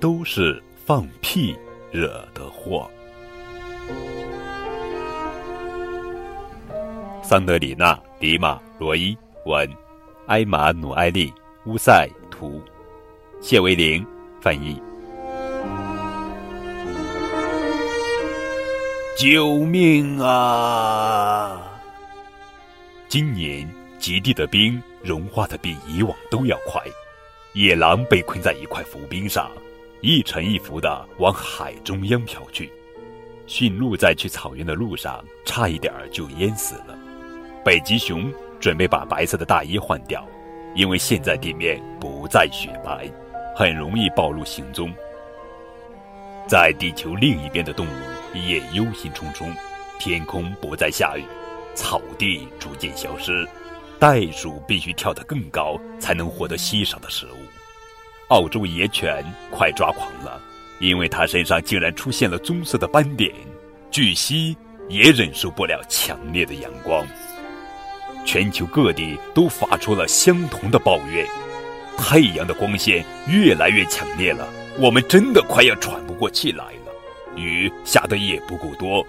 都是放屁惹的祸。桑德里娜·迪马罗伊文，埃马努埃利乌塞图，谢维玲翻译。救命啊！今年极地的冰融化的比以往都要快，野狼被困在一块浮冰上，一沉一浮的往海中央飘去。驯鹿在去草原的路上，差一点儿就淹死了。北极熊准备把白色的大衣换掉，因为现在地面不再雪白，很容易暴露行踪。在地球另一边的动物也忧心忡忡，天空不再下雨，草地逐渐消失，袋鼠必须跳得更高才能获得稀少的食物。澳洲野犬快抓狂了，因为它身上竟然出现了棕色的斑点。巨蜥也忍受不了强烈的阳光。全球各地都发出了相同的抱怨：太阳的光线越来越强烈了。我们真的快要喘不过气来了，雨下的也不够多。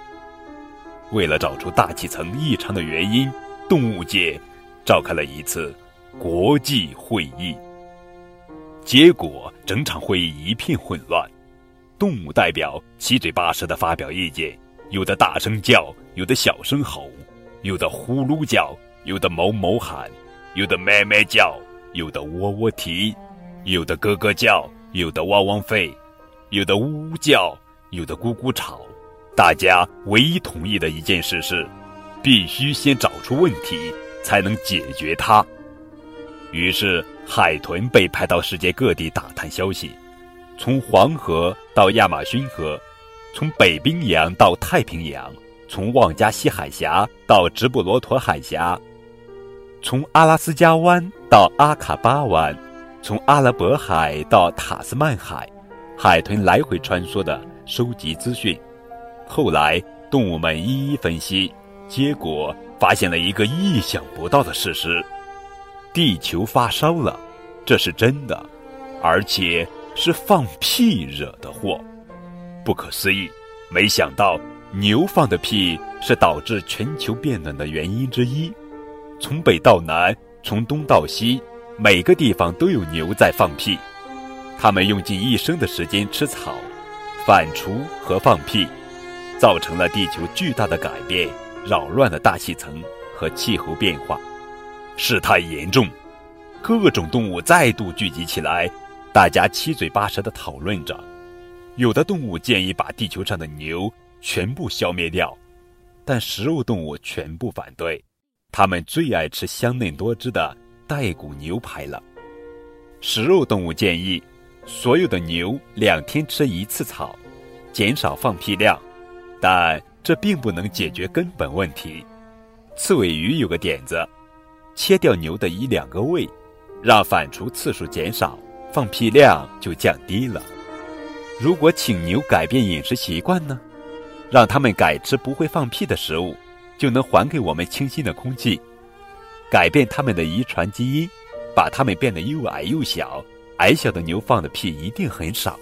为了找出大气层异常的原因，动物界召开了一次国际会议。结果，整场会议一片混乱，动物代表七嘴八舌地发表意见，有的大声叫，有的小声吼，有的呼噜叫，有的哞哞喊，有的咩咩叫，有的喔喔啼，有的咯咯叫。有的汪汪吠，有的呜呜叫，有的咕咕吵。大家唯一同意的一件事是，必须先找出问题，才能解决它。于是，海豚被派到世界各地打探消息，从黄河到亚马逊河，从北冰洋到太平洋，从旺加西海峡到直布罗陀海峡，从阿拉斯加湾到阿卡巴湾。从阿拉伯海到塔斯曼海，海豚来回穿梭的收集资讯。后来，动物们一一分析，结果发现了一个意想不到的事实：地球发烧了，这是真的，而且是放屁惹的祸。不可思议！没想到牛放的屁是导致全球变暖的原因之一。从北到南，从东到西。每个地方都有牛在放屁，它们用尽一生的时间吃草、反刍和放屁，造成了地球巨大的改变，扰乱了大气层和气候变化，事态严重。各种动物再度聚集起来，大家七嘴八舌地讨论着。有的动物建议把地球上的牛全部消灭掉，但食肉动物全部反对，它们最爱吃香嫩多汁的。带骨牛排了。食肉动物建议，所有的牛两天吃一次草，减少放屁量，但这并不能解决根本问题。刺尾鱼有个点子，切掉牛的一两个胃，让反刍次数减少，放屁量就降低了。如果请牛改变饮食习惯呢？让他们改吃不会放屁的食物，就能还给我们清新的空气。改变它们的遗传基因，把它们变得又矮又小。矮小的牛放的屁一定很少。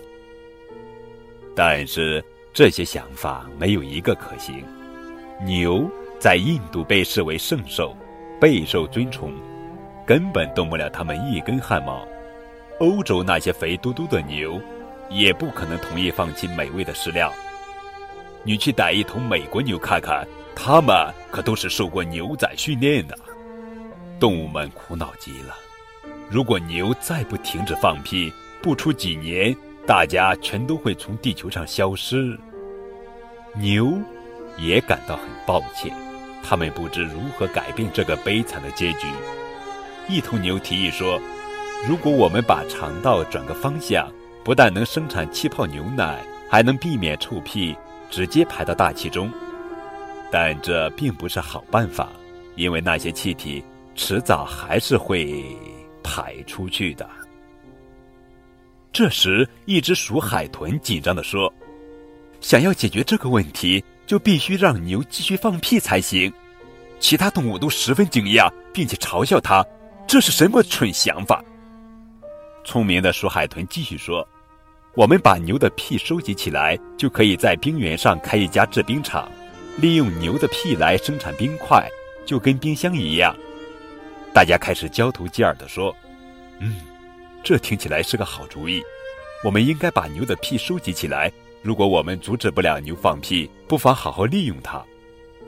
但是这些想法没有一个可行。牛在印度被视为圣兽，备受尊崇，根本动不了它们一根汗毛。欧洲那些肥嘟嘟的牛，也不可能同意放弃美味的食料。你去逮一头美国牛看看，它们可都是受过牛仔训练的。动物们苦恼极了。如果牛再不停止放屁，不出几年，大家全都会从地球上消失。牛也感到很抱歉，他们不知如何改变这个悲惨的结局。一头牛提议说：“如果我们把肠道转个方向，不但能生产气泡牛奶，还能避免臭屁直接排到大气中。但这并不是好办法，因为那些气体。”迟早还是会排出去的。这时，一只鼠海豚紧张地说：“想要解决这个问题，就必须让牛继续放屁才行。”其他动物都十分惊讶，并且嘲笑他：“这是什么蠢想法？聪明的鼠海豚继续说：“我们把牛的屁收集起来，就可以在冰原上开一家制冰厂，利用牛的屁来生产冰块，就跟冰箱一样。”大家开始交头接耳地说：“嗯，这听起来是个好主意。我们应该把牛的屁收集起来。如果我们阻止不了牛放屁，不妨好好利用它。”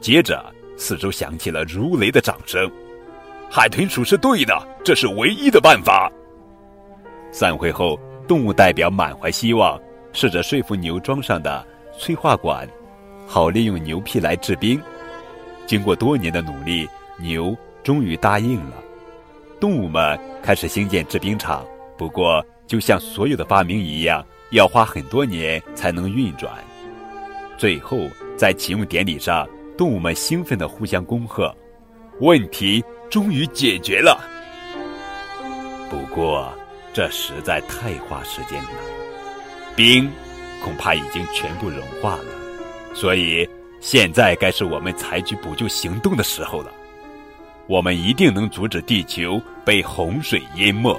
接着，四周响起了如雷的掌声。海豚鼠是对的，这是唯一的办法。散会后，动物代表满怀希望，试着说服牛装上的催化管，好利用牛屁来制冰。经过多年的努力，牛终于答应了。动物们开始兴建制冰厂，不过就像所有的发明一样，要花很多年才能运转。最后，在启用典礼上，动物们兴奋地互相恭贺，问题。终于解决了，不过这实在太花时间了。冰恐怕已经全部融化了，所以现在该是我们采取补救行动的时候了。我们一定能阻止地球被洪水淹没。